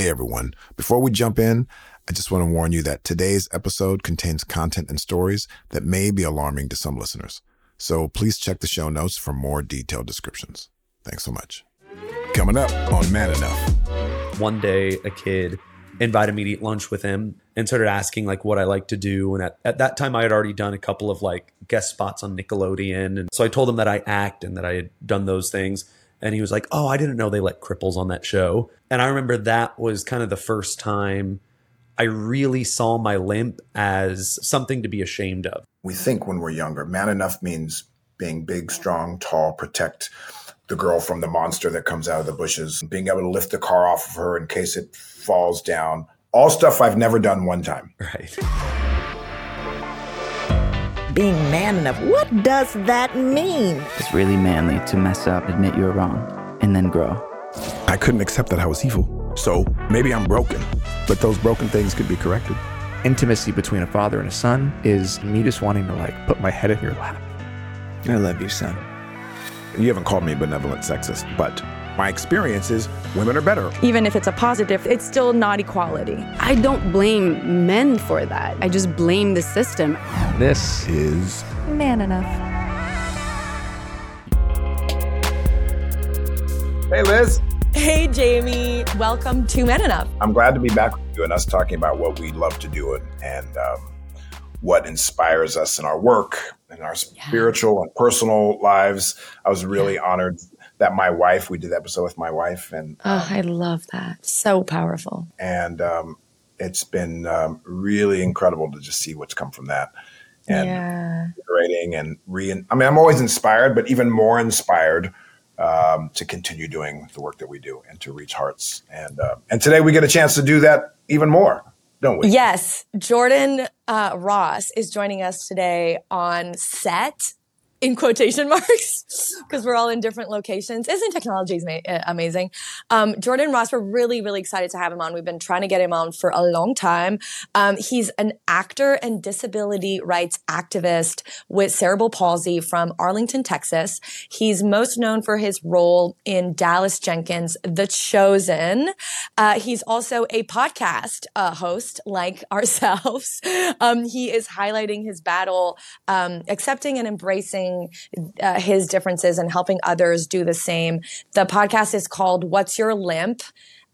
Hey everyone. Before we jump in, I just want to warn you that today's episode contains content and stories that may be alarming to some listeners. So please check the show notes for more detailed descriptions. Thanks so much. Coming up on Man Enough. One day, a kid invited me to eat lunch with him and started asking like what I like to do. And at, at that time, I had already done a couple of like guest spots on Nickelodeon. And so I told him that I act and that I had done those things. And he was like, Oh, I didn't know they let cripples on that show. And I remember that was kind of the first time I really saw my limp as something to be ashamed of. We think when we're younger, man enough means being big, strong, tall, protect the girl from the monster that comes out of the bushes, being able to lift the car off of her in case it falls down. All stuff I've never done one time. Right. Being man enough, what does that mean? It's really manly to mess up, admit you're wrong, and then grow. I couldn't accept that I was evil. So maybe I'm broken, but those broken things could be corrected. Intimacy between a father and a son is me just wanting to like put my head in your lap. I love you, son. You haven't called me benevolent sexist, but my experience is women are better. Even if it's a positive, it's still not equality. I don't blame men for that. I just blame the system. This is Man enough. Hey, Liz. Hey, Jamie. Welcome to Man Enough. I'm glad to be back with you and us talking about what we love to do and, and um, what inspires us in our work in our spiritual and personal lives. I was really yeah. honored that my wife, we did the episode with my wife, and oh, um, I love that. So powerful. And um, it's been um, really incredible to just see what's come from that. And yeah. and re. I mean, I'm always inspired, but even more inspired um, to continue doing the work that we do and to reach hearts. And uh, and today we get a chance to do that even more, don't we? Yes, Jordan uh, Ross is joining us today on set in quotation marks because we're all in different locations. Isn't technology uh, amazing? Um, Jordan Ross, we're really, really excited to have him on. We've been trying to get him on for a long time. Um, he's an actor and disability rights activist with cerebral palsy from Arlington, Texas. He's most known for his role in Dallas Jenkins' The Chosen. Uh, he's also a podcast uh, host like ourselves. Um, he is highlighting his battle, um, accepting and embracing uh, his differences and helping others do the same. The podcast is called What's Your Limp?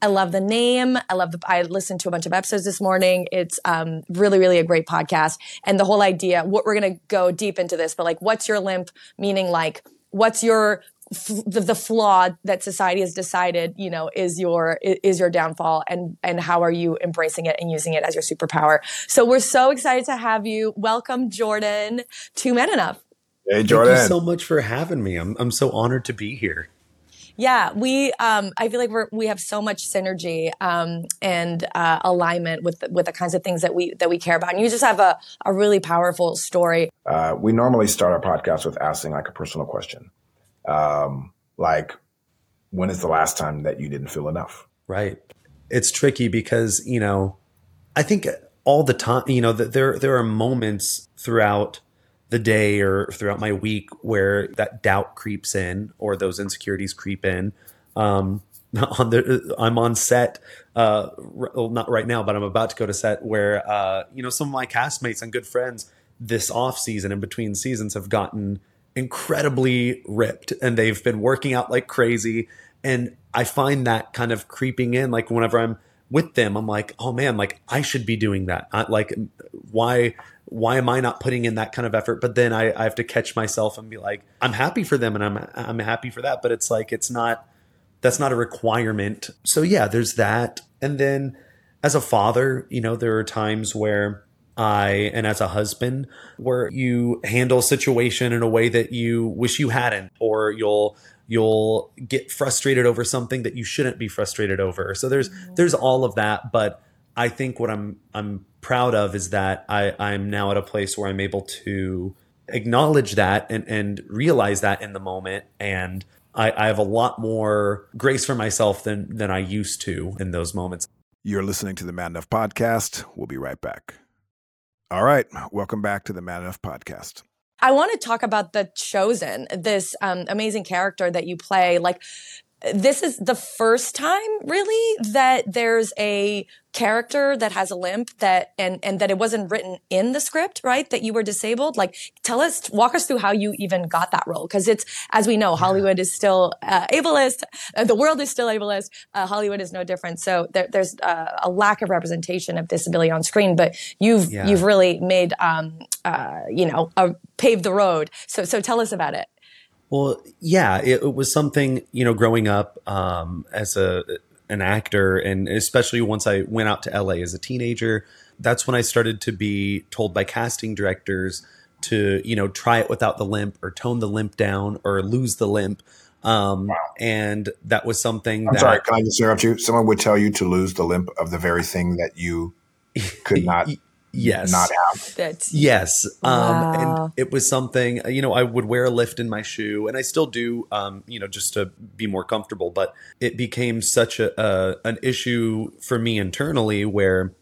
I love the name. I love the, I listened to a bunch of episodes this morning. It's um, really, really a great podcast. And the whole idea, what we're going to go deep into this, but like, what's your limp? Meaning like, what's your the, the flaw that society has decided, you know, is your is your downfall, and and how are you embracing it and using it as your superpower? So we're so excited to have you. Welcome, Jordan, to Man Enough. Hey, Jordan. Thank you so much for having me. I'm I'm so honored to be here. Yeah, we. Um, I feel like we're we have so much synergy um, and uh, alignment with with the kinds of things that we that we care about. And you just have a a really powerful story. Uh, we normally start our podcast with asking like a personal question, um, like, when is the last time that you didn't feel enough? Right. It's tricky because you know, I think all the time, you know, that there there are moments throughout the day or throughout my week where that doubt creeps in or those insecurities creep in. Um, on the, I'm on set, uh, well, not right now, but I'm about to go to set where, uh, you know, some of my castmates and good friends this off season and between seasons have gotten incredibly ripped and they've been working out like crazy. And I find that kind of creeping in, like whenever I'm with them, I'm like, oh man, like I should be doing that. I, like, why why am I not putting in that kind of effort? But then I, I have to catch myself and be like, I'm happy for them and I'm I'm happy for that. But it's like it's not that's not a requirement. So yeah, there's that. And then as a father, you know, there are times where I and as a husband where you handle a situation in a way that you wish you hadn't, or you'll you'll get frustrated over something that you shouldn't be frustrated over. So there's mm-hmm. there's all of that, but I think what I'm I'm proud of is that I, I'm now at a place where I'm able to acknowledge that and, and realize that in the moment. And I, I have a lot more grace for myself than than I used to in those moments. You're listening to the Man Enough Podcast. We'll be right back. All right. Welcome back to the Man Enough Podcast. I want to talk about the chosen, this um, amazing character that you play. Like, this is the first time really that there's a character that has a limp that and and that it wasn't written in the script right that you were disabled. Like tell us walk us through how you even got that role. Because it's as we know hollywood is still uh, ableist. Uh, the world is still ableist. Uh, hollywood is no different. So there, there's uh, a lack of representation of disability on screen but you've Yeah. you've really made um uh you know paved the road. So so tell us about it Well, yeah, it, it was something you know growing up um, as a an actor, and especially once I went out to LA as a teenager. That's when I started to be told by casting directors to you know try it without the limp or tone the limp down or lose the limp. Um, And that was something I'm that sorry, can I just interrupt you? Someone would tell you to lose the limp of the very thing that you could not yes not have. that's Yes. Um, Wow. and it was something, you know, I would wear a lift in my shoe and I still do, um, you know, just to be more comfortable, but it became such a, a, an issue for me internally where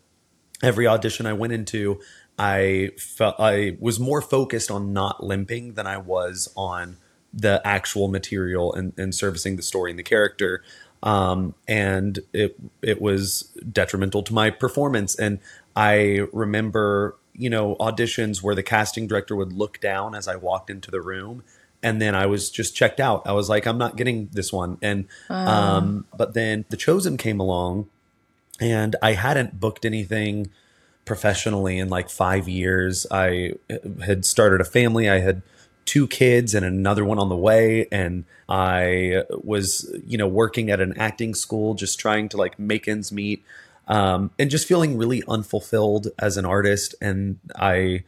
every audition I went into, I felt I was more focused on not limping than I was on the actual material and, and servicing the story and the character. Um, and it it was detrimental to my performance. And I remember, you know, auditions where the casting director would look down as I walked into the room and then I was just checked out. I was like, I'm not getting this one. And um, but then The Chosen came along and I hadn't booked anything professionally in like five years. I had started a family. I had two kids and another one on the way. And I was, you know, working at an acting school, just trying to like make ends meet um, and just feeling really unfulfilled as an artist. And I,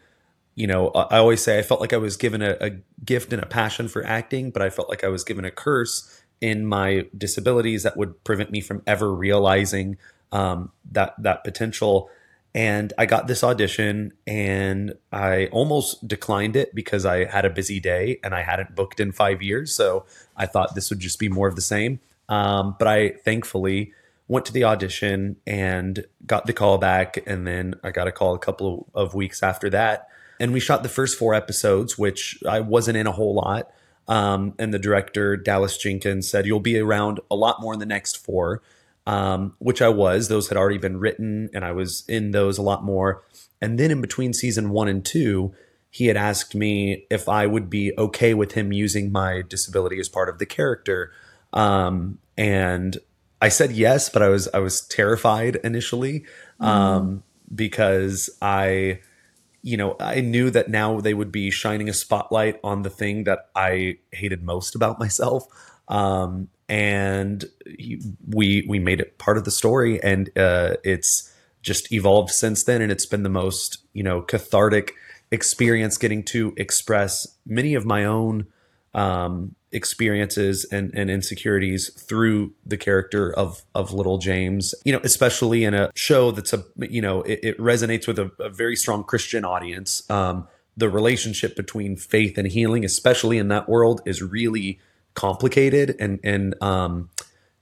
you know, I always say I felt like I was given a, a gift and a passion for acting, but I felt like I was given a curse in my disabilities that would prevent me from ever realizing um, that that potential. And I got this audition, and I almost declined it because I had a busy day and I hadn't booked in five years. So I thought this would just be more of the same. Um, but I thankfully went to the audition and got the call back, and then I got a call a couple of weeks after that. And we shot the first four episodes, which I wasn't in a whole lot. Um, and the director, Dallas Jenkins, said, You'll be around a lot more in the next four, um, which I was. Those had already been written, and I was in those a lot more. And then in between season one and two, he had asked me if I would be okay with him using my disability as part of the character. Um, and I said yes, but I was I was terrified initially um, because I you know, I knew that now they would be shining a spotlight on the thing that I hated most about myself. Um, and he, we we made it part of the story, and uh, it's just evolved since then. And it's been the most you know cathartic experience getting to express many of my own um, experiences and, and insecurities through the character of of little James. You know, especially in a show that's a you know it, it resonates with a, a very strong Christian audience. Um, the relationship between faith and healing, especially in that world, is really complicated and and um,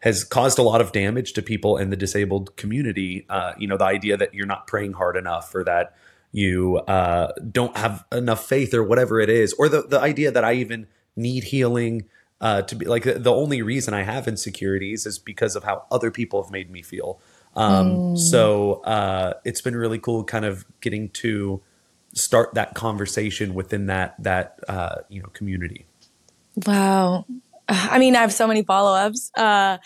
has caused a lot of damage to people in the disabled community. Uh, you know, the idea that you're not praying hard enough or that you uh, don't have enough faith or whatever it is, or the, the idea that I even need healing uh, to be like the, only reason I have insecurities is because of how other people have made me feel. Um, So uh, it's been really cool kind of getting to start that conversation within that that uh, you know community. Wow. I mean, I have so many follow ups uh,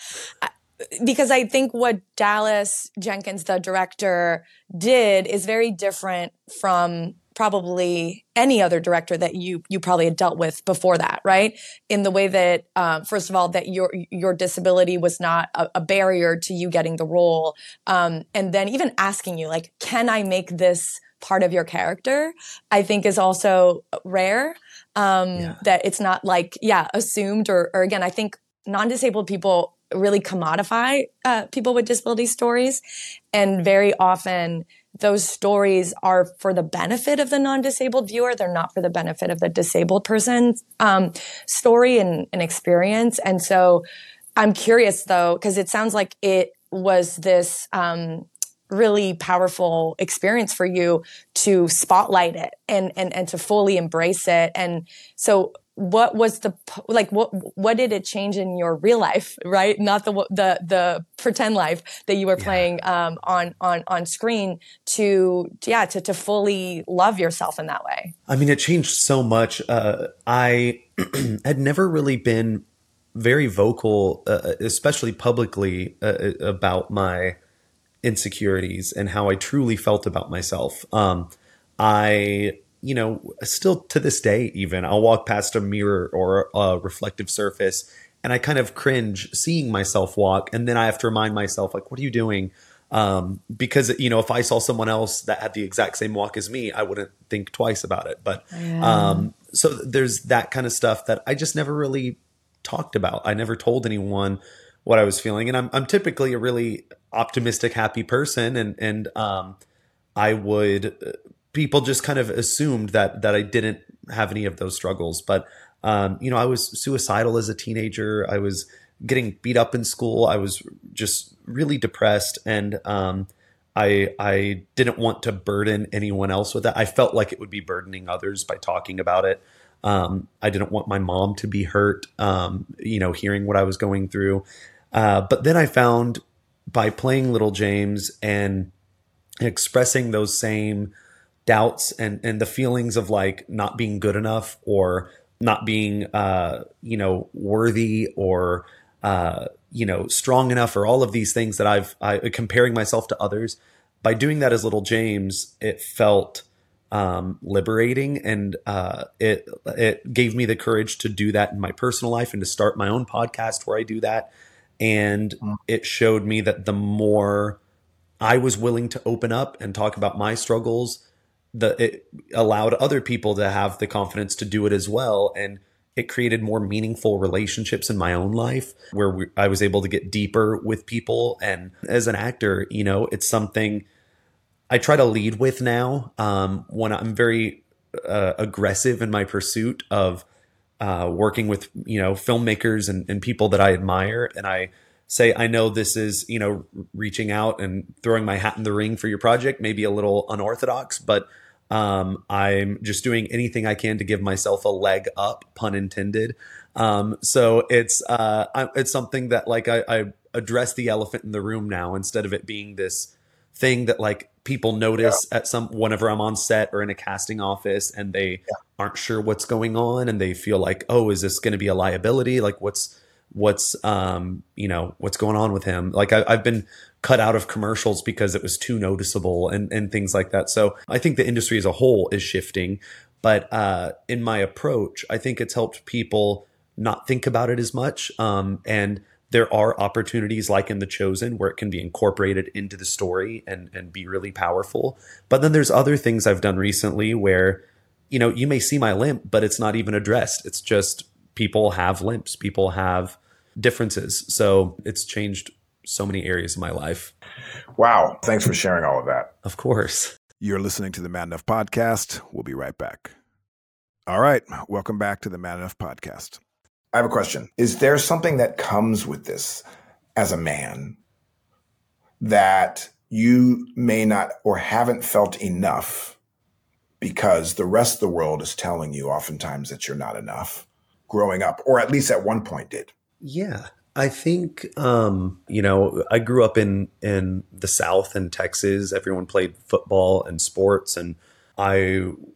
because I think what Dallas Jenkins, the director, did is very different from probably any other director that you you probably had dealt with before that, right? In the way that, um, first of all, that your your disability was not a, a barrier to you getting the role, um, and then even asking you like, can I make this part of your character? I think is also rare um, Yeah. that it's not like yeah assumed or, or again i think non-disabled people really commodify uh, people with disability stories and very often those stories are for the benefit of the non-disabled viewer. They're not for the benefit of the disabled person's um, story and, and experience. And so i'm curious though because it sounds like it was this um, really powerful experience for you to spotlight it and and and to fully embrace it. And so what was the like what what did it change in your real life right? Not the the the pretend life that you were playing yeah. um, on on on screen to yeah to to fully love yourself in that way. I mean it changed so much. Uh, i had never really been very vocal uh, especially publicly uh, about my insecurities and how i truly felt about myself. Um, i you know, still to this day, even I'll walk past a mirror or a reflective surface and I kind of cringe seeing myself walk. And then I have to remind myself, like, what are you doing? Um, because, you know, if I saw someone else that had the exact same walk as me, I wouldn't think twice about it. But yeah. um, so there's that kind of stuff that I just never really talked about. I never told anyone what I was feeling. And I'm, I'm typically a really optimistic, happy person. And, and, um, I would uh, people just kind of assumed that that I didn't have any of those struggles. But um, you know, I was suicidal as a teenager. I was getting beat up in school. I was just really depressed, and um, I I didn't want to burden anyone else with that. I felt like it would be burdening others by talking about it. Um, I didn't want my mom to be hurt. Um, you know, hearing what I was going through. Uh, but then I found by playing Little James and expressing those same doubts and and the feelings of like not being good enough or not being uh you know worthy or uh you know strong enough or all of these things that I've I, comparing myself to others by doing that as little James it felt um, liberating and uh, it it gave me the courage to do that in my personal life and to start my own podcast where I do that and mm. it showed me that the more I was willing to open up and talk about my struggles the it allowed other people to have the confidence to do it as well. And it created more meaningful relationships in my own life where we, I was able to get deeper with people. And as an actor you know it's something I try to lead with now. Um, when I'm very uh, aggressive in my pursuit of uh, working with you know filmmakers and, and people that I admire. And I say I know this is you know reaching out and throwing my hat in the ring for your project, maybe a little unorthodox, but um, I'm just doing anything I can to give myself a leg up, pun intended. Um, so it's uh, I, it's something that like I, I address the elephant in the room now instead of it being this thing that like people notice yeah. at some whenever I'm on set or in a casting office and they yeah. aren't sure what's going on and they feel like oh is this going to be a liability like what's what's um you know what's going on with him. Like I, have been cut out of commercials because it was too noticeable and and things like that. So i think the industry as a whole is shifting but uh in my approach i think it's helped people not think about it as much. Um and there are opportunities like in the chosen where it can be incorporated into the story and and be really powerful. But then there's other things i've done recently where you know you may see my limp but it's not even addressed. It's just people have limps, people have differences. So it's changed so many areas of my life. Wow. Thanks for sharing all of that. Of course. You're listening to the Man Enough podcast. We'll be right back. All right. Welcome back to the Man Enough podcast. I have a question. Is there something that comes with this as a man that you may not or haven't felt enough because the rest of the world is telling you oftentimes that you're not enough? growing up, or at least at one point did. Yeah. I think um, you know I grew up in in the South in Texas. Everyone played football and sports, and I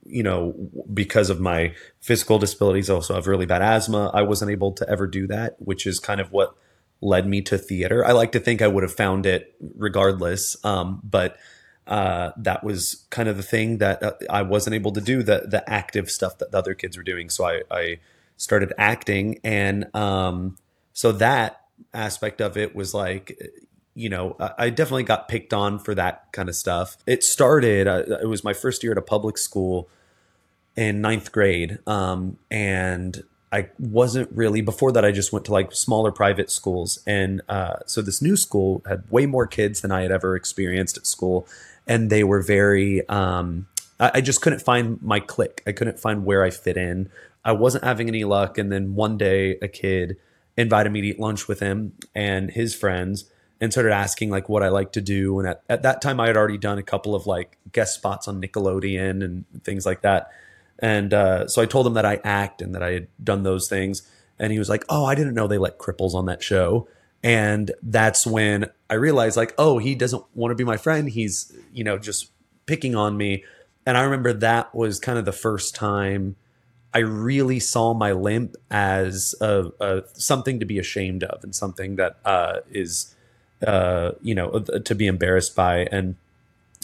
you know because of my physical disabilities, also have really bad asthma. I wasn't able to ever do that, which is kind of what led me to theater. I like to think I would have found it regardless, um, but uh, that was kind of the thing that uh, I wasn't able to do the the active stuff that the other kids were doing. So I, I started acting and um, so that aspect of it was like you know i definitely got picked on for that kind of stuff. It started uh, it was my first year at a public school in ninth grade um, and i wasn't really before that i just went to like smaller private schools. And uh, so this new school had way more kids than i had ever experienced at school. And they were very um, I, I just couldn't find my click i couldn't find where i fit in. I wasn't having any luck. And then one day, a kid invited me to eat lunch with him and his friends and started asking like what I like to do. And at, at that time, I had already done a couple of like guest spots on Nickelodeon and things like that. And uh, so I told him that I act and that I had done those things. And he was like, "Oh, I didn't know they let cripples on that show." And that's when I realized, like, oh, he doesn't want to be my friend. He's, you know, just picking on me. And I remember that was kind of the first time I really saw my limp as a, a something to be ashamed of and something that uh, is, uh, you know, to be embarrassed by. And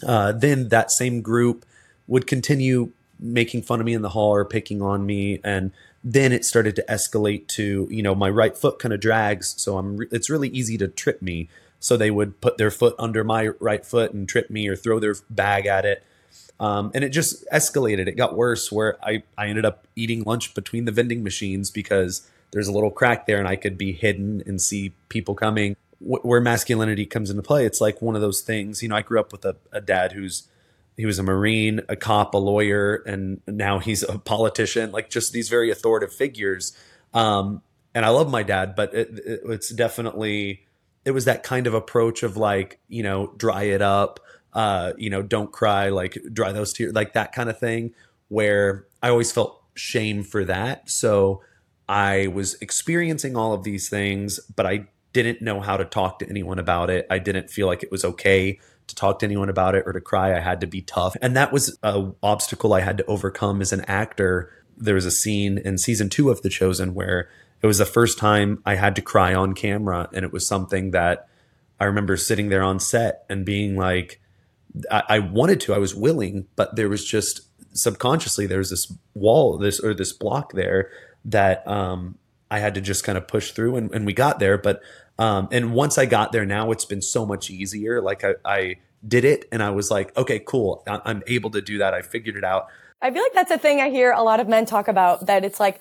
uh, then that same group would continue making fun of me in the hall or picking on me. And then it started to escalate to you know my right foot kind of drags. So i'm re- it's really easy to trip me. So they would put their foot under my right foot and trip me or throw their bag at it um, and it just escalated. It got worse where I, I ended up eating lunch between the vending machines because there's a little crack there and i could be hidden and see people coming. W- where masculinity comes into play it's like one of those things you know i grew up with a, a dad who's he was a marine a cop a lawyer and now he's a politician like just these very authoritative figures. Um, and i love my dad but it, it, it's definitely it was that kind of approach of like you know dry it up uh, you know don't cry like dry those tears like that kind of thing where i always felt shame for that so i was experiencing all of these things but i didn't know how to talk to anyone about it i didn't feel like it was okay to talk to anyone about it or to cry. I had to be tough. And that was a obstacle I had to overcome as an actor. There was a scene in season two of The Chosen where it was the first time I had to cry on camera. And it was something that I remember sitting there on set and being like, I, I wanted to, I was willing, but there was just subconsciously there was this wall, this or this block there that um, I had to just kind of push through and, and we got there. But um, and once I got there, now it's been so much easier. Like I, I did it, and I was like, okay, cool. I'm able to do that. I figured it out. I feel like that's a thing I hear a lot of men talk about. That it's like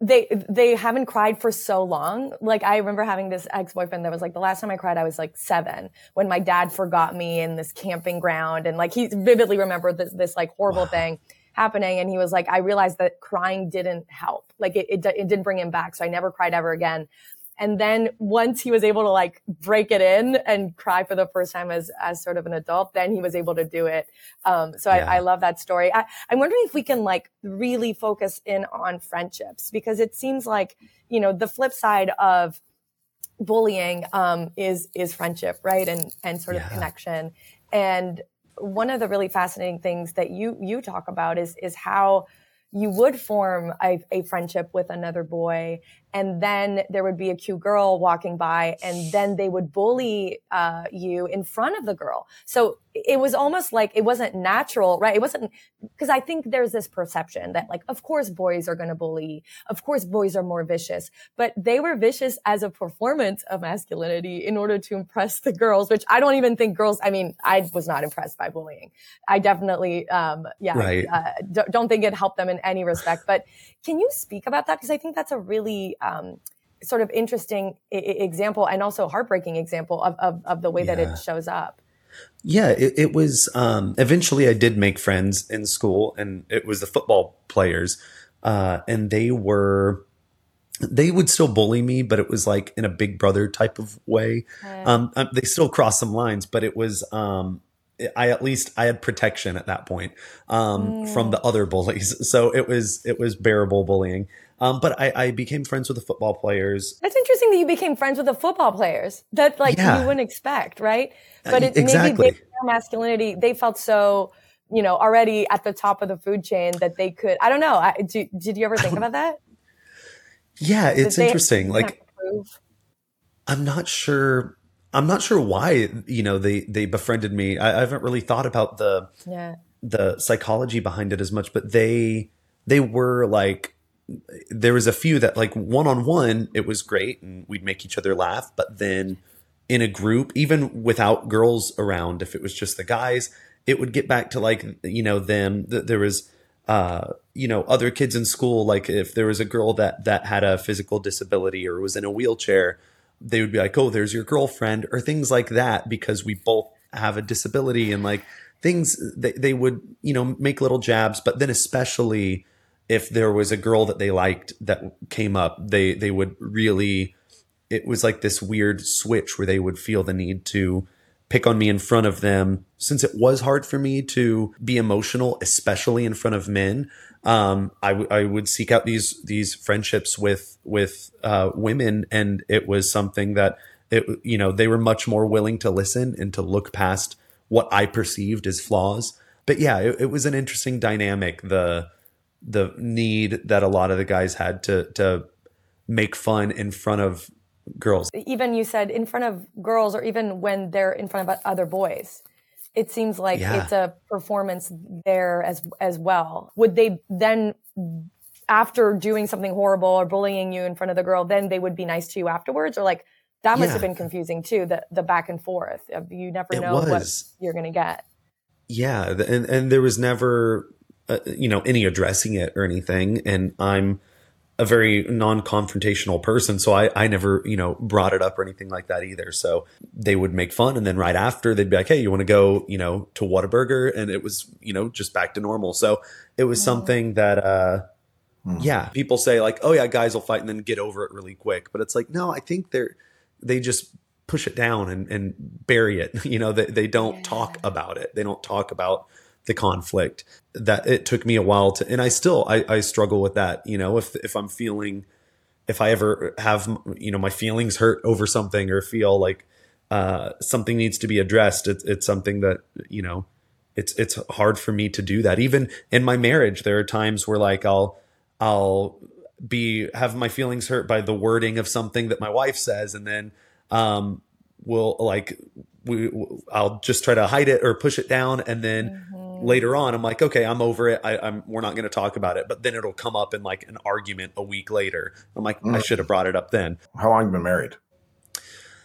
they they haven't cried for so long. Like I remember having this ex boyfriend that was like the last time I cried I was like seven when my dad forgot me in this camping ground. And like he vividly remembered this this like horrible wow. thing happening. And he was like I realized that crying didn't help. Like it, it it didn't bring him back. So I never cried ever again and then once he was able to like break it in and cry for the first time as, as sort of an adult, then he was able to do it. Um, so yeah. I, I, love that story. I, I'm wondering if we can like really focus in on friendships because it seems like, you know, the flip side of bullying, um, is, is friendship, right? And, and sort yeah. of connection. And one of the really fascinating things that you, you talk about is, is how, you would form a, a, friendship with another boy and then there would be a cute girl walking by and then they would bully uh, you in front of the girl. So it was almost like it wasn't natural right? It wasn't because i think there's this perception that like of course boys are going to bully of course boys are more vicious but they were vicious as a performance of masculinity in order to impress the girls which i don't even think girls i mean i was not impressed by bullying. I definitely um yeah right. uh, don't think it helped them in any respect but can you speak about that? Because i think that's a really um, sort of interesting I- example and also heartbreaking example of, of, of the way yeah. that it shows up. Yeah, it, it was. Um, eventually, I did make friends in school, and it was the football players, uh, and they were they would still bully me, but it was like in a big brother type of way. Um, um, they still crossed some lines, but it was um, I at least I had protection at that point um, mm. from the other bullies, so it was it was bearable bullying. Um, but I, I, became friends with the football players. That's interesting that you became friends with the football players. That like yeah. you wouldn't expect, right? Uh, but it, exactly. maybe their masculinity, they felt so, you know, already at the top of the food chain that they could. I don't know. I, do, did you ever think about that? Yeah, it's interesting. Like, I'm not sure. I'm not sure why you know they they befriended me. I, I haven't really thought about the yeah. the psychology behind it as much, but they they were like there was a few that like one on one it was great and we'd make each other laugh but then in a group even without girls around if it was just the guys it would get back to like you know them. There was uh you know other kids in school like if there was a girl that that had a physical disability or was in a wheelchair they would be like oh there's your girlfriend or things like that because we both have a disability and like things they, they would you know make little jabs but then especially if there was a girl that they liked that came up, they they would really it was like this weird switch where they would feel the need to pick on me in front of them, since it was hard for me to be emotional, especially in front of men, um, I, w- I would seek out these these friendships with with uh, women, and it was something that it you know they were much more willing to listen and to look past what I perceived as flaws. But yeah, it, it was an interesting dynamic. The the need that a lot of the guys had to to make fun in front of girls. Even you said in front of girls, or even when they're in front of other boys it seems like yeah. it's a performance there as as well. Would they then after doing something horrible or bullying you in front of the girl, then they would be nice to you afterwards, or like that must yeah. have been confusing too. The the back and forth. You never know what you're going to get. Yeah, and and there was never, uh, you know, any addressing it or anything. And I'm a very non-confrontational person so I, I never you know brought it up or anything like that either. So they would make fun and then right after they'd be like hey you want to go you know to Whataburger? And it was you know just back to normal. So it was something that uh mm. yeah people say like oh yeah guys will fight and then get over it really quick. But it's like no I think they're they just push it down and, and bury it. You know they, they don't yeah. talk about it. They don't talk about the conflict that it took me a while to and i still I, I struggle with that you know if if i'm feeling if i ever have you know my feelings hurt over something or feel like uh, something needs to be addressed it's, it's something that you know it's it's hard for me to do that. Even in my marriage there are times where like i'll i'll be have my feelings hurt by the wording of something that my wife says and then um will like we I'll just try to hide it or push it down and then mm-hmm later on, I'm like, okay, I'm over it. I, am we're not going to talk about it. But then it'll come up in like an argument a week later. I'm like, mm. I should have brought it up then. How long have you been married?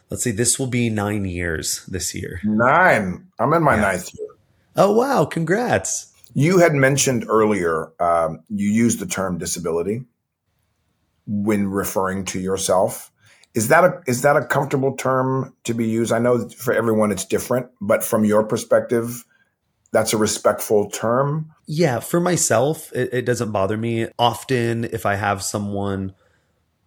Let's see. This will be nine years this year. Nine. I'm in my yeah. ninth year. Oh wow! Congrats. You had mentioned earlier um, you used the term disability when referring to yourself. Is that a is that a comfortable term to be used? I know for everyone it's different, but from your perspective, that's a respectful term. Yeah, for myself, it, it, doesn't bother me. Often, if I have someone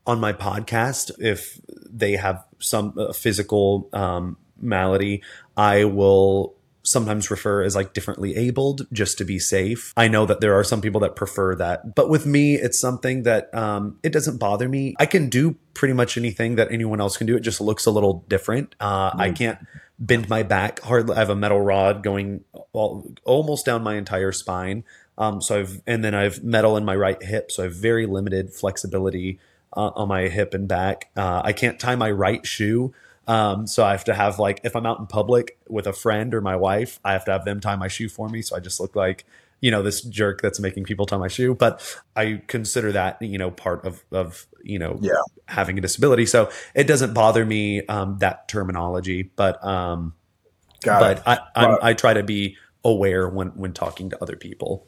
on my podcast, if they have some uh, physical um, malady, I will sometimes refer as like differently abled just to be safe. I know that there are some people that prefer that, but with me, it's something that um, it doesn't bother me. I can do pretty much anything that anyone else can do. It just looks a little different. Uh, mm. I can't bend my back hardly. I have a metal rod going all, almost down my entire spine. Um, so I've and then I've metal in my right hip, so I have very limited flexibility uh, on my hip and back. Uh, I can't tie my right shoe, um, so I have to have like if I'm out in public with a friend or my wife, I have to have them tie my shoe for me. So I just look like you know this jerk that's making people tie my shoe but i consider that you know part of of you know yeah. having a disability so it doesn't bother me um, that terminology but um Got but it. I, I i try to be aware when when talking to other people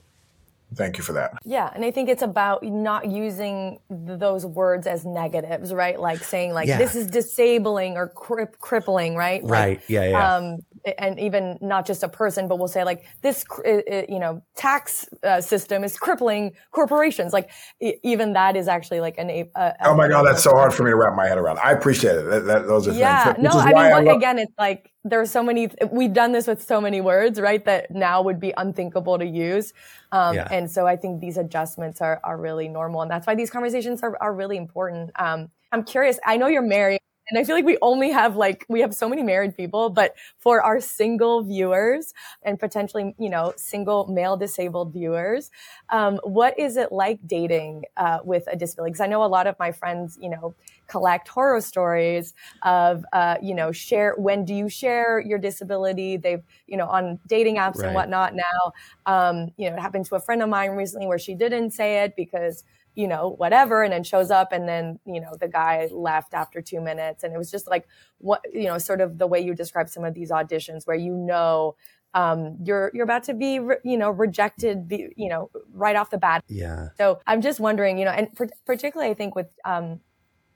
Thank you for that. Yeah, and I think it's about not using th- those words as negatives, right? Like saying like yeah. this is disabling or cri- crippling, right? Right. Like, yeah, yeah. Um, and even not just a person, but we'll say like this, you know, tax uh, system is crippling corporations. Like even that is actually like an. Uh, oh my god, that's so hard for me to wrap my head around. I appreciate it. That, that, those are yeah. things. no, I mean, I love- again, it's like there's so many. We've done this with so many words, right? That now would be unthinkable to use. Um, yeah. And so I think these adjustments are are really normal, and that's why these conversations are are really important. Um, I'm curious. I know you're married. And I feel like we only have like, we have so many married people, but for our single viewers and potentially, you know, single male disabled viewers, um, what is it like dating uh, with a disability? Because I know a lot of my friends, you know, collect horror stories of, uh, you know, share, when do you share your disability? They've, you know, on dating apps right. and whatnot now. Um, you know, it happened to a friend of mine recently where she didn't say it because you know, whatever, and then shows up, and then you know the guy left after two minutes, and it was just like what you know, sort of the way you describe some of these auditions where you know um, you're you're about to be re- you know rejected, you know, right off the bat. Yeah. So I'm just wondering, you know, and per- particularly I think with um,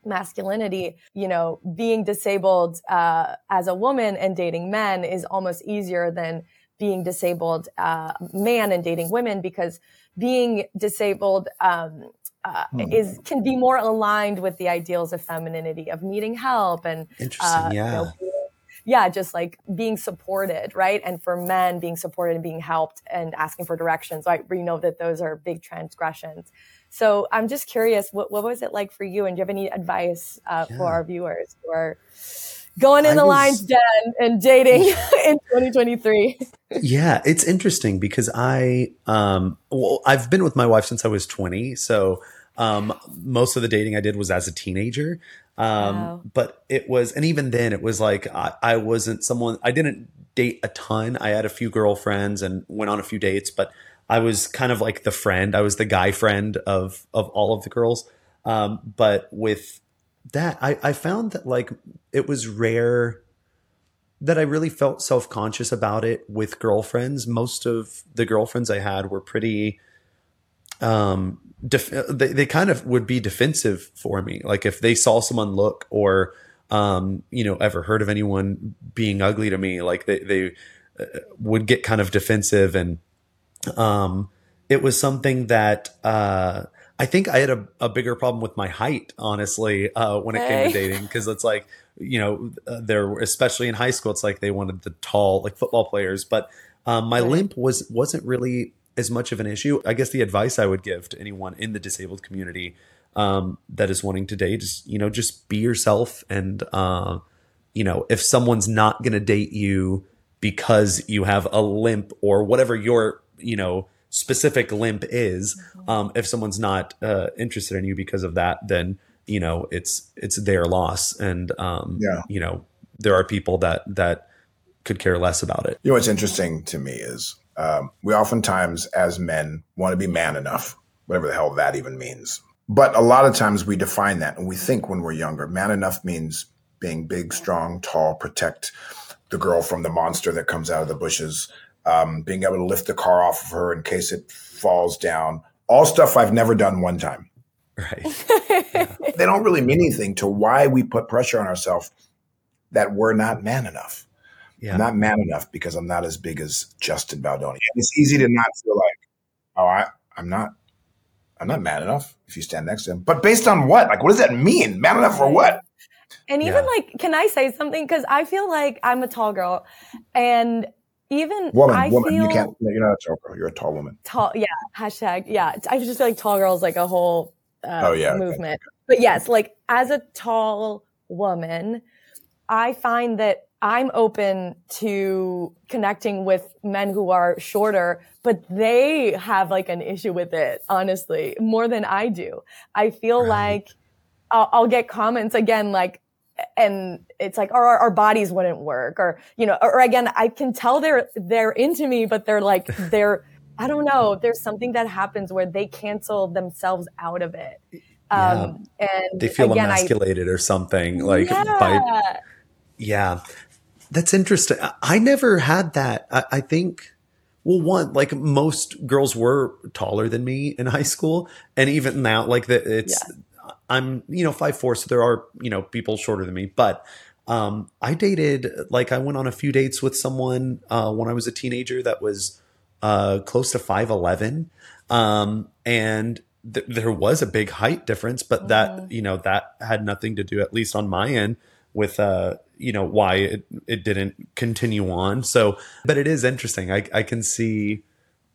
masculinity, you know, being disabled uh, as a woman and dating men is almost easier than being disabled uh, man and dating women because being disabled um, uh, hmm. is can be more aligned with the ideals of femininity of needing help and interesting, uh, yeah. You know, yeah, just like being supported, right? And for men being supported and being helped and asking for directions, right? We know that those are big transgressions. So I'm just curious, what, what was it like for you? And do you have any advice uh, yeah. for our viewers who are going in I the was, lion's den and dating in 2023? yeah, it's interesting because I, um, well, I've been with my wife since I was 20. So um, most of the dating I did was as a teenager. Um, wow. But it was, and even then, it was like I, I wasn't someone, I didn't date a ton. I had a few girlfriends and went on a few dates, but I was kind of like the friend. I was the guy friend of of all of the girls. Um, but with that, I, I found that like it was rare that I really felt self conscious about it with girlfriends. Most of the girlfriends I had were pretty. Um, def- they they kind of would be defensive for me. Like if they saw someone look or um, you know, ever heard of anyone being ugly to me, like they they uh, would get kind of defensive and um, it was something that uh, I think I had a, a, bigger problem with my height, honestly, uh, when it hey. came to dating, because it's like you know uh, there, especially in high school, it's like they wanted the tall like football players, but um, my right. limp was wasn't really as much of an issue. I guess the advice I would give to anyone in the disabled community um, that is wanting to date is you know just be yourself, and uh, you know if someone's not going to date you because you have a limp or whatever your you know specific limp is mm-hmm. um, if someone's not uh, interested in you because of that then you know it's it's their loss and um, yeah. you know there are people that that could care less about it you know what's interesting to me is um, we oftentimes as men want to be man enough whatever the hell that even means but a lot of times we define that and we think when we're younger man enough means being big strong tall protect the girl from the monster that comes out of the bushes um, being able to lift the car off of her in case it falls down. All stuff I've never done one time. Right. Yeah. they don't really mean anything to why we put pressure on ourselves that we're not man enough. Yeah. I'm not man enough because I'm not as big as Justin Baldoni. It's easy to not feel like, oh, I, I'm not, I'm not man enough if you stand next to him. But based on what? Like, what does that mean? Man enough for what? And even yeah. like, can I say something? Because I feel like I'm a tall girl, and even woman, I woman. Feel, you can't. You're not a tall girl. You're a tall woman. Tall, yeah. Hashtag, yeah. I just feel like tall girls like a whole uh, oh yeah movement. Okay. But yes, like as a tall woman, I find that I'm open to connecting with men who are shorter, but they have like an issue with it, honestly, more than I do. I feel right. like I'll, I'll, get comments again, like, and it's like, or our, our, bodies wouldn't work, or you know, or, or, again, I can tell they're they're into me, but they're like they're I don't know. There's something that happens where they cancel themselves out of it, um, yeah. and they feel again, emasculated I, or something like yeah. by yeah. That's interesting. I never had that. I, I think well one like most girls were taller than me in high school and even now like that it's yeah. I'm, you know, five four, so there are, you know, people shorter than me. But um, I dated, like, I went on a few dates with someone uh, when I was a teenager that was uh, close to five eleven, um, and th- there was a big height difference. But that, mm. you know, that had nothing to do, at least on my end, with uh, you know, why it it didn't continue on. So, but it is interesting. I I can see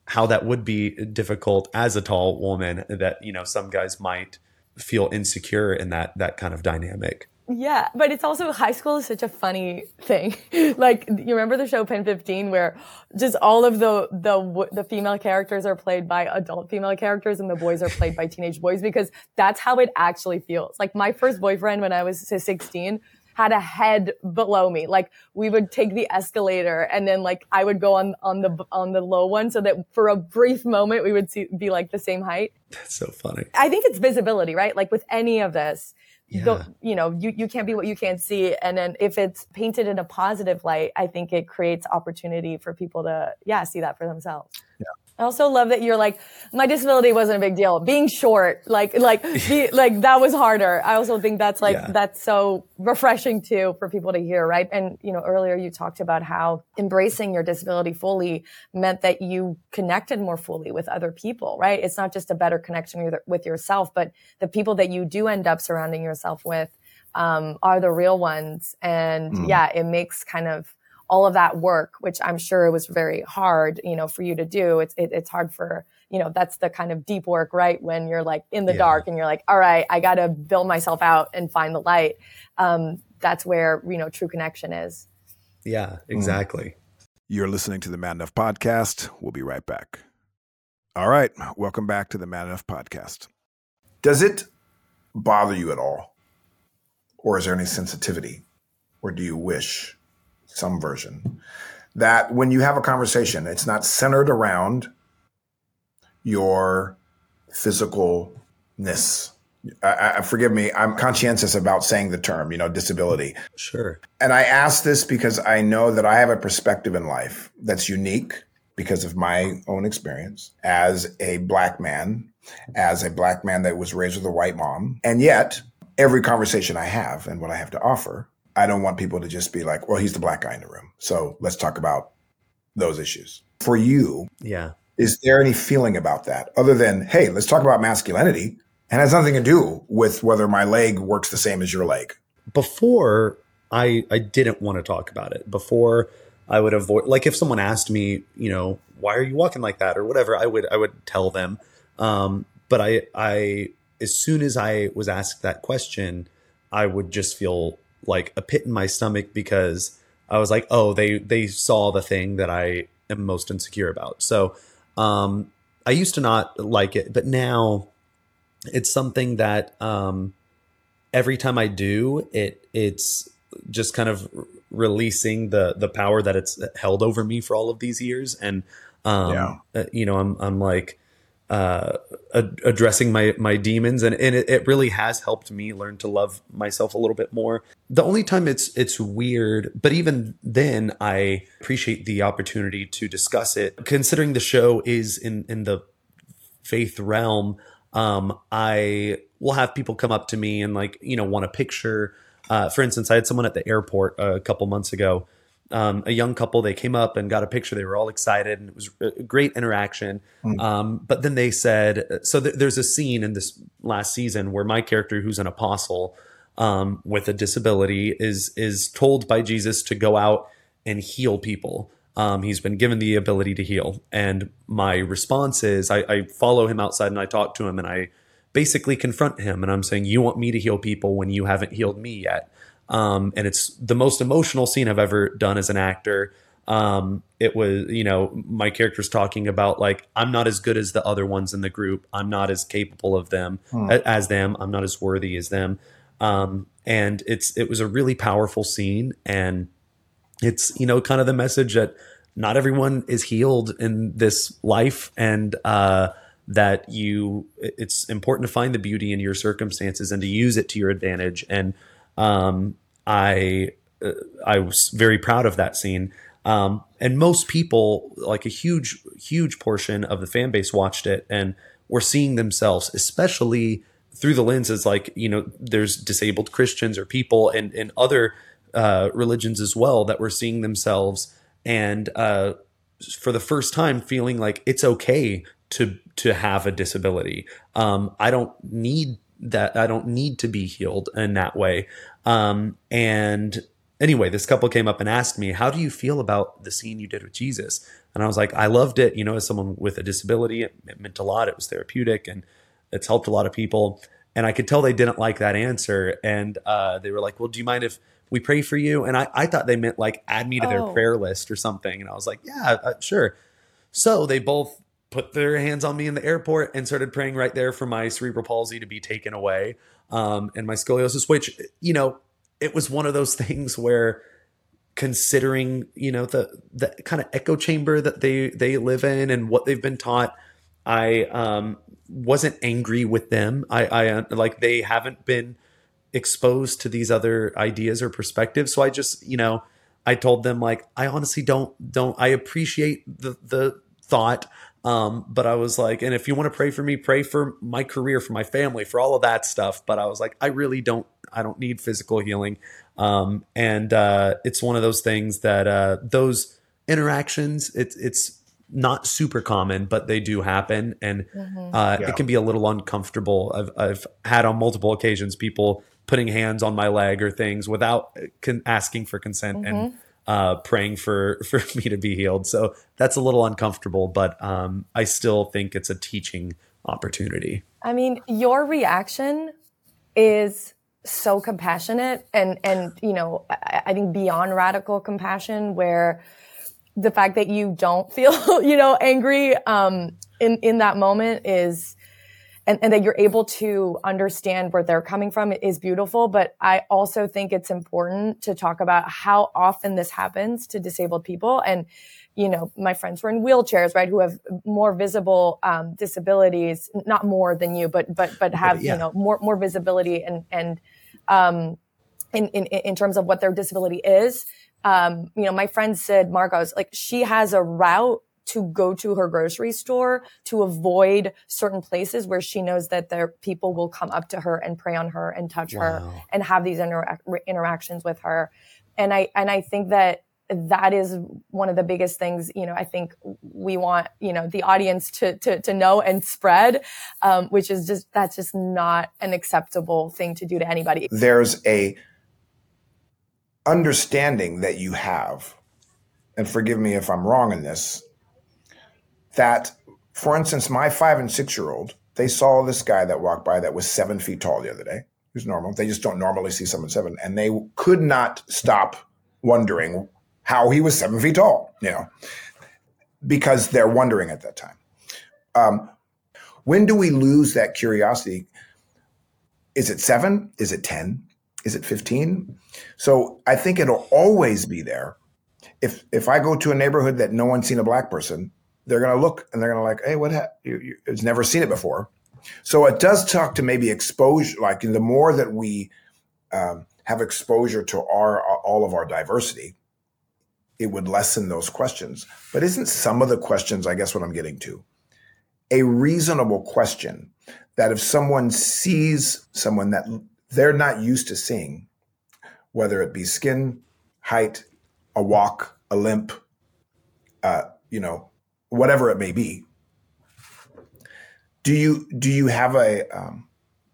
how that would be difficult as a tall woman. That you know, some guys might feel insecure in that that kind of dynamic. Yeah, but it's also high school is such a funny thing. like you remember the show PEN15 where just all of the the the female characters are played by adult female characters and the boys are played by teenage boys because that's how it actually feels. Like my first boyfriend when I was 16 had a head below me. Like we would take the escalator and then like I would go on, on the, on the low one so that for a brief moment we would see, be like the same height. That's so funny. I think it's visibility, right? Like with any of this, yeah. you know, you, you can't be what you can't see. And then if it's painted in a positive light, I think it creates opportunity for people to, yeah, see that for themselves. Yeah. I also love that you're like, my disability wasn't a big deal. Being short, like, like, be, like that was harder. I also think that's like, yeah. that's so refreshing too for people to hear, right? And, you know, earlier you talked about how embracing your disability fully meant that you connected more fully with other people, right? It's not just a better connection with, yourself, but the people that you do end up surrounding yourself with um, are the real ones. And Mm. yeah, it makes kind of all of that work, which I'm sure was very hard, you know, for you to do. It's it, it's hard for you know that's the kind of deep work, right? When you're like in the Yeah. dark and you're like, all right, I got to build myself out and find the light. Um, that's where you know true connection is. Yeah, exactly. You're listening to the Man Enough Podcast. We'll be right back. All right. Welcome back to the Man Enough Podcast. Does it bother you at all? Or is there any sensitivity? Or do you wish some version that when you have a conversation, it's not centered around your physicalness? I, I, forgive me, I'm conscientious about saying the term, you know, disability. Sure. And I ask this because I know that I have a perspective in life that's unique because of my own experience as a black man, as a black man that was raised with a white mom. And yet, every conversation I have and what I have to offer, I don't want people to just be like, well, he's the black guy in the room. So let's talk about those issues. For you, Yeah. is there any feeling about that other than, hey, let's talk about masculinity? And has nothing to do with whether my leg works the same as your leg. before I I didn't want to talk about it. Before I would avoid like if someone asked me, you know, why are you walking like that or whatever, I would I would tell them. Um, but I I as soon as I was asked that question, I would just feel like a pit in my stomach because I was like, oh, they they saw the thing that I am most insecure about. So um I used to not like it, but now it's something that um every time I do, it it's just kind of releasing the the power that it's held over me for all of these years, and um, Yeah. uh, you know, I'm I'm like uh, ad- addressing my my demons, and and it, it really has helped me learn to love myself a little bit more. The only time it's it's weird, but even then, I appreciate the opportunity to discuss it. Considering the show is in in the faith realm, um, I will have people come up to me and like, you know, want a picture. Uh, for instance, I had someone at the airport a couple months ago, um, a young couple, they came up and got a picture. They were all excited and it was a great interaction. Um, but then they said, so th- there's a scene in this last season where my character, who's an apostle, um, with a disability is, is told by Jesus to go out and heal people. Um, he's been given the ability to heal. And my response is I, I follow him outside and I talk to him and I basically confront him and I'm saying, You want me to heal people when you haven't healed me yet. Um, and it's the most emotional scene I've ever done as an actor. Um, it was, you know, my character's talking about like, I'm not as good as the other ones in the group. I'm not as capable of them a- as them. I'm not as worthy as them. Um, and it's, it was a really powerful scene. And it's you know kind of the message that not everyone is healed in this life and uh that you it's important to find the beauty in your circumstances and to use it to your advantage and um i uh, i was very proud of that scene um and most people like a huge huge portion of the fan base watched it and were seeing themselves especially through the lenses like you know there's disabled christians or people and and other uh, religions as well that were seeing themselves and uh, for the first time feeling like it's okay to to have a disability. Um, I don't need that. I don't need to be healed in that way. Um, and anyway, this couple came up and asked me, "How do you feel about the scene you did with Jesus?" And I was like, "I loved it. You know, as someone with a disability, it, it meant a lot. It was therapeutic and it's helped a lot of people." And I could tell they didn't like that answer, and uh, they were like, "Well, do you mind if?" we pray for you. And I, I thought they meant like add me to their Oh. prayer list or something. And I was like, yeah, uh, sure. So they both put their hands on me in the airport and started praying right there for my cerebral palsy to be taken away um, and my scoliosis, which, you know, it was one of those things where considering, you know, the, the kind of echo chamber that they, they live in and what they've been taught, I um, wasn't angry with them. I, I uh, like, they haven't been exposed to these other ideas or perspectives. So I just, you know, I told them like, I honestly don't, don't, I appreciate the, the thought. Um, but I was like, and if you want to pray for me, pray for my career, for my family, for all of that stuff. But I was like, I really don't, I don't need physical healing. Um, and, uh, it's one of those things that, uh, those interactions, it's, it's not super common, but they do happen. And, uh, Yeah. it can be a little uncomfortable. I've, I've had on multiple occasions people putting hands on my leg or things without con- asking for consent mm-hmm. and uh, praying for for me to be healed. So that's a little uncomfortable, but um, I still think it's a teaching opportunity. I mean, your reaction is so compassionate and and you know I, I think beyond radical compassion where the fact that you don't feel you know angry um in in that moment is and, and that you're able to understand where they're coming from is beautiful. But I also think it's important to talk about how often this happens to disabled people. And, you know, my friends who are in wheelchairs, right, who have more visible um, disabilities, not more than you, but but but have yeah. you know more more visibility and and um, in, in in terms of what their disability is. Um, you know, my friend Sid Marcos, like she has a route to go to her grocery store to avoid certain places where she knows that there people will come up to her and pray on her and touch wow. her and have these inter- interactions with her and i and i think that that is one of the biggest things you know i think we want you know the audience to to, to know and spread um, which is just that's just not an acceptable thing to do to anybody there's a understanding that you have and forgive me if i'm wrong in this that, for instance, my five and six year old, they saw this guy that walked by that was seven feet tall the other day. Was normal. They just don't normally see someone seven. And they could not stop wondering how he was seven feet tall, you know, because they're wondering at that time. Um, when do we lose that curiosity? Is it seven? Is it 10? Is it 15? So I think it'll always be there. If, if I go to a neighborhood that no one's seen a black person, they're going to look and they're going to like, hey, what? Ha- you, you, it's never seen it before. So it does talk to maybe exposure. Like the more that we um, have exposure to our all of our diversity, it would lessen those questions. But isn't some of the questions, I guess, what I'm getting to, a reasonable question that if someone sees someone that they're not used to seeing, whether it be skin, height, a walk, a limp, uh, you know, whatever it may be. Do you do you have a um,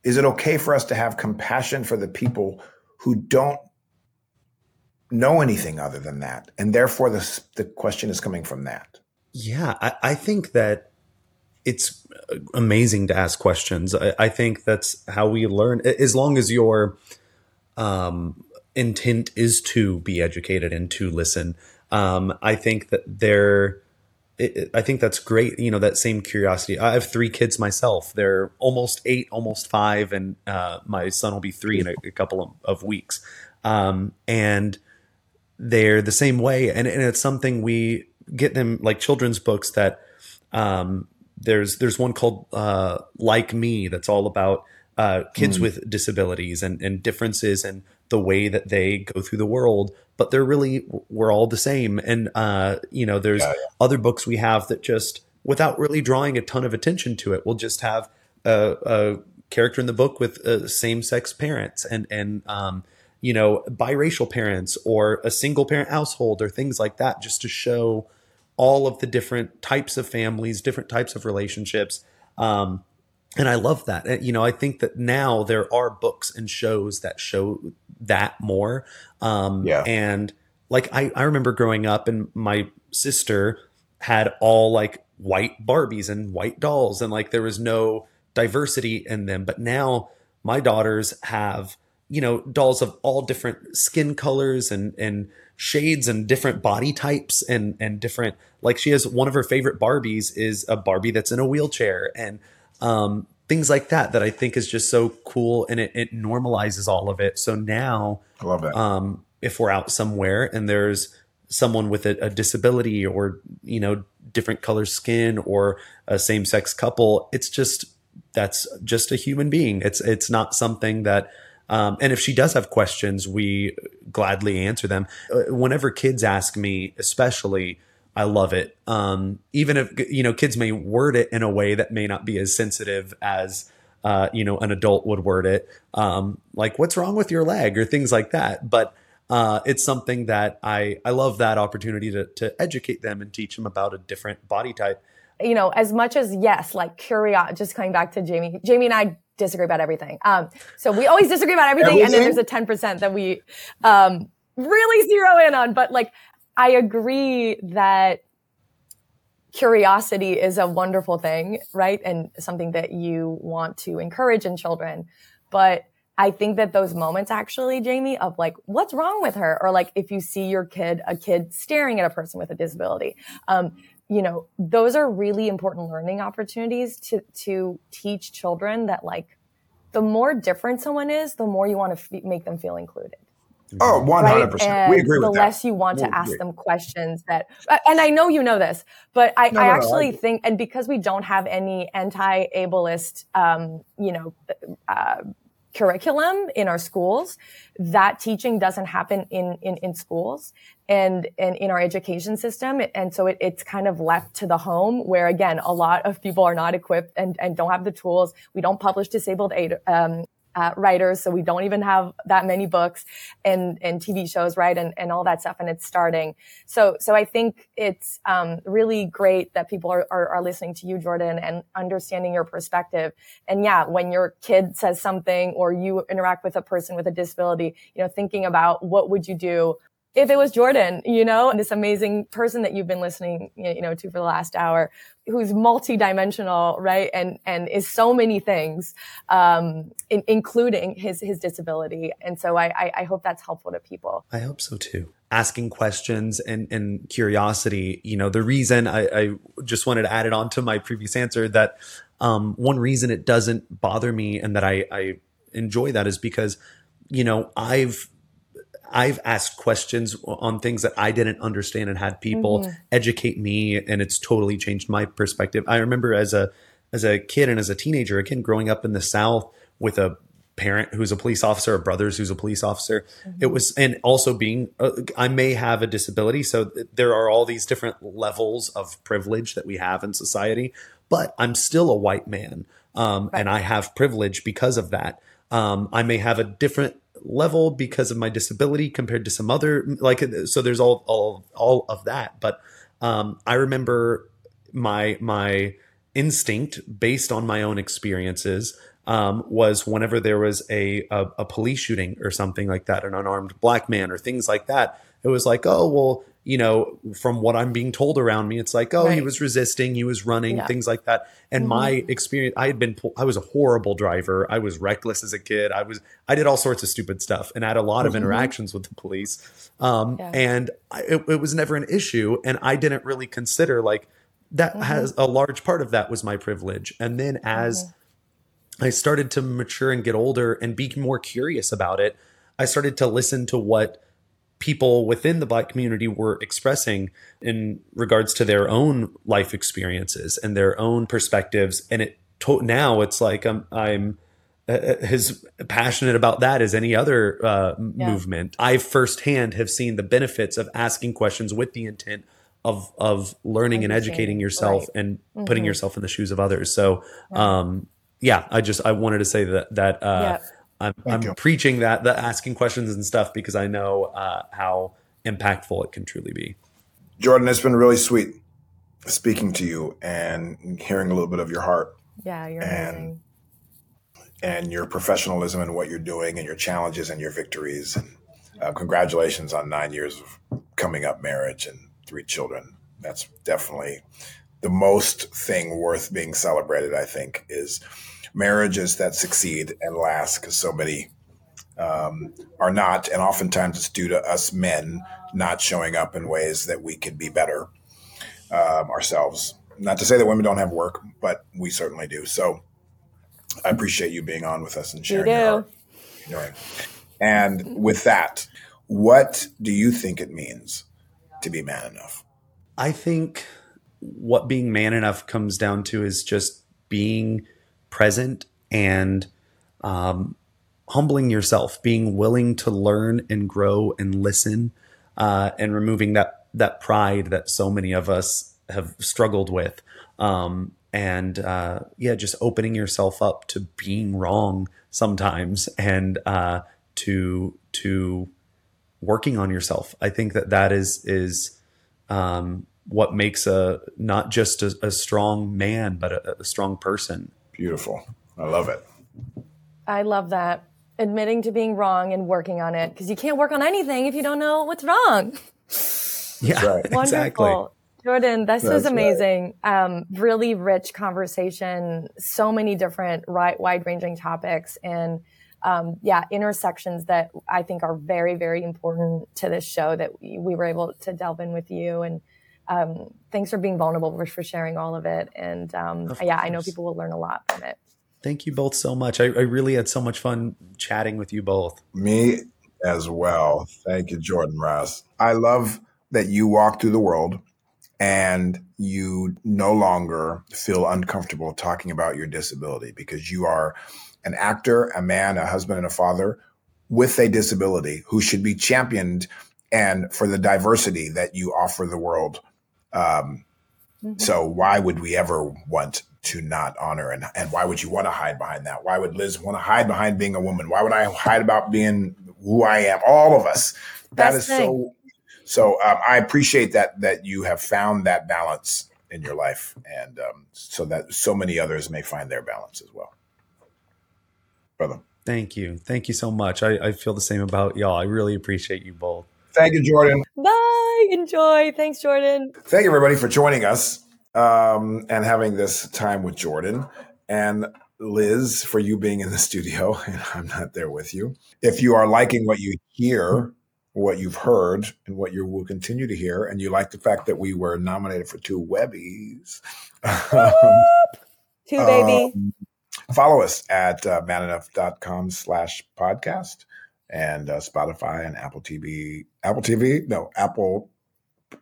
is it okay for us to have compassion for the people who don't know anything other than that, and therefore the the question is coming from that? Yeah, I, I think that it's amazing to ask questions. I, I, think that's how we learn. As long as your um, intent is to be educated and to listen, um, I think that there it, I think that's great. You know, that same curiosity. I have three kids myself. They're almost eight, almost five, and uh, my son will be three in a, a couple of, of weeks. Um, and they're the same way. And, and, it's something we get them like children's books that um, there's there's one called uh, Like Me that's all about uh, kids mm. with disabilities and, and differences and the way that they go through the world but they're really we're all the same. And uh, you know, there's yeah, yeah. other books we have that just without really drawing a ton of attention to it, we'll just have a, a character in the book with uh, same sex parents and and um, you know biracial parents or a single parent household or things like that, just to show all of the different types of families, different types of relationships. Um, and I love that. You know, I think that now there are books and shows that show that more. Um, yeah. And like I, I remember growing up, and my sister had all like white Barbies and white dolls, and like there was no diversity in them. But now my daughters have you know dolls of all different skin colors and and shades and different body types and and different like she has one of her favorite barbies is a barbie that's in a wheelchair and um, things like that that I think is just so cool and it, it normalizes all of it. So now, I love it. Um, if we're out somewhere and there's someone with a, a, disability or you know different color skin or a same sex couple, it's just that's just a human being. It's it's not something that. Um, and if she does have questions, we gladly answer them. Uh, whenever kids ask me, especially I love it. Um, even if you know kids may word it in a way that may not be as sensitive as uh, you know an adult would word it, um, like "What's wrong with your leg?" or things like that. But uh, it's something that I I love that opportunity to to educate them and teach them about a different body type. You know, as much as yes, like curiosity. Just coming back to Jamie, Jamie and I disagree about everything. Um, so we always disagree about everything, everything? and then there's a ten percent that we um, really zero in on. But like, I agree that curiosity is a wonderful thing, right? And something that you want to encourage in children. But I think that those moments actually, Jamie, of like, what's wrong with her? Or like, if you see your kid, a kid staring at a person with a disability, um, you know, those are really important learning opportunities to, to teach children that like, the more different someone is, the more you want to f- make them feel included. Oh, 100%. Right? we agree with the less you want to ask them questions that, and I know you know this, but I, no, I no, actually no, I, think, and because we don't have any anti-ableist, um, you know, uh, curriculum in our schools, that teaching doesn't happen in, in, in schools and, and in our education system. And so it, it's kind of left to the home where again, a lot of people are not equipped and, and don't have the tools. We don't publish disabled aid, um, uh, writers, so we don't even have that many books and and TV shows, right, and and all that stuff, and it's starting. So so I think it's um, really great that people are, are, are listening to you, Jordan, and understanding your perspective. And yeah, when your kid says something or you interact with a person with a disability, you know, thinking about what would you do if it was Jordan, you know, and this amazing person that you've been listening, you know, to for the last hour, who's multidimensional, right, and and is so many things, um, in, including his his disability. And so I, I I hope that's helpful to people. I hope so too. Asking questions and and curiosity. You know, the reason I, I just wanted to add it on to my previous answer that um, one reason it doesn't bother me and that I I enjoy that is because you know I've I've asked questions on things that I didn't understand and had people mm-hmm. educate me and it's totally changed my perspective. I remember as a as a kid and as a teenager, again growing up in the South with a parent who's a police officer, a brothers who's a police officer. Mm-hmm. It was and also being uh, I may have a disability, so there are all these different levels of privilege that we have in society, but I'm still a white man. Um, right. and I have privilege because of that. Um, I may have a different level because of my disability compared to some other like so there's all all all of that. But um, i remember my my instinct based on my own experiences um, was whenever there was a, a, a police shooting or something like that an unarmed black man or things like that it was like oh well you know, from what I'm being told around me, it's like, oh, right. he was resisting, he was running, yeah. things like that. And mm-hmm. my experience, I had been, I was a horrible driver. I was reckless as a kid. I was, I did all sorts of stupid stuff and I had a lot of mm-hmm. interactions with the police. Um, yeah. And I, it, it, was never an issue. And I didn't really consider like that mm-hmm. has a large part of that was my privilege. And then as mm-hmm. I started to mature and get older and be more curious about it, I started to listen to what people within the black community were expressing in regards to their own life experiences and their own perspectives and it to- now it's like i'm i'm uh, uh, as passionate about that as any other uh, yeah. movement i firsthand have seen the benefits of asking questions with the intent of of learning and educating yourself right. and mm-hmm. putting yourself in the shoes of others so um yeah i just i wanted to say that that uh yeah I'm, I'm preaching that, the asking questions and stuff because I know uh, how impactful it can truly be. Jordan, it's been really sweet speaking to you and hearing a little bit of your heart. Yeah, you're and, amazing. And your professionalism and what you're doing and your challenges and your victories. And uh, congratulations on nine years of coming up marriage and three children. That's definitely the most thing worth being celebrated, I think, is – marriages that succeed and last because so many um, are not. And oftentimes it's due to us men not showing up in ways that we could be better um, ourselves. Not to say that women don't have work, but we certainly do. So I appreciate you being on with us and sharing your heart. And with that, what do you think it means to be man enough? I think what being man enough comes down to is just being – present and um, humbling yourself, being willing to learn and grow and listen, uh, and removing that that pride that so many of us have struggled with. Um, and uh, yeah, just opening yourself up to being wrong sometimes, and uh, to to working on yourself. I think that that is is um, what makes a not just a, a strong man, but a, a strong person. Beautiful. I love it. I love that. Admitting to being wrong and working on it because you can't work on anything if you don't know what's wrong. Yeah, right. Wonderful. exactly. Jordan, this was That's right. amazing. Um, really rich conversation, so many different ri- wide ranging topics and um, yeah, intersections that I think are very, very important to this show that we, we were able to delve in with you. And um, thanks for being vulnerable, for, for sharing all of it. And um, Of yeah, I know people will learn a lot from it. Thank you both so much. I, I really had so much fun chatting with you both. Me as well. Thank you, Jordan Ross. I love that you walk through the world and you no longer feel uncomfortable talking about your disability because you are an actor, a man, a husband, and a father with a disability who should be championed and for the diversity that you offer the world. Um, So why would we ever want to not honor and, and why would you want to hide behind that? Why would Liz want to hide behind being a woman? Why would I hide about being who I am? All of us. That Best is thing. so. So um, I appreciate that that you have found that balance in your life, and um, so that so many others may find their balance as well, brother. Thank you. Thank you so much. I, I feel the same about y'all. I really appreciate you both. Thank you, Jordan. Bye. Enjoy. Thanks, Jordan. Thank you, everybody, for joining us um, and having this time with Jordan and Liz for you being in the studio and I'm not there with you. If you are liking what you hear, what you've heard, and what you will continue to hear, and you like the fact that we were nominated for two Webbies, Two, baby. um, follow us at uh, manenough.com slash podcast and uh, Spotify and Apple TV. Apple TV? No, Apple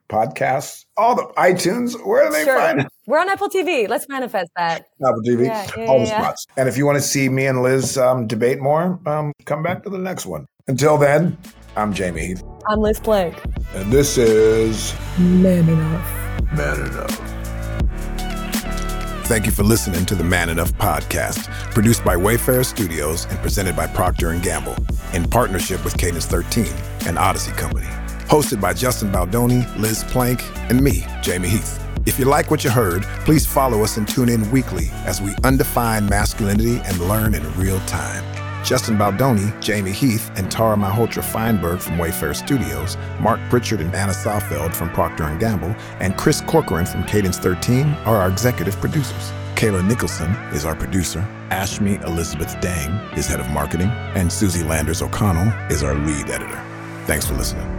Podcasts. All the iTunes. Where do they sure. find it? We're on Apple TV. Let's manifest that. Apple TV. Yeah, yeah, all the yeah, yeah. spots. And if you want to see me and Liz um, debate more, um, come back to the next one. Until then, I'm Jamie Heath, I'm Liz Plank. and this is Man enough. Man Enough. Thank you for listening to the Man Enough podcast, produced by Wayfarer Studios and presented by Procter & Gamble in partnership with Cadence 13 and Audacy Company. Hosted by Justin Baldoni, Liz Plank, and me, Jamie Heath. If you like what you heard, please follow us and tune in weekly as we undefine masculinity and learn in real time. Justin Baldoni, Jamie Heath, and Tara Malhotra Feinberg from Wayfarer Studios, Mark Pritchard and Anna Saalfeld from Procter & Gamble, and Chris Corcoran from Cadence 13 are our executive producers. Kayla Nicholson is our producer. Ashmi Elizabeth Dang is head of marketing, and Susie Landers O'Connell is our lead editor. Thanks for listening.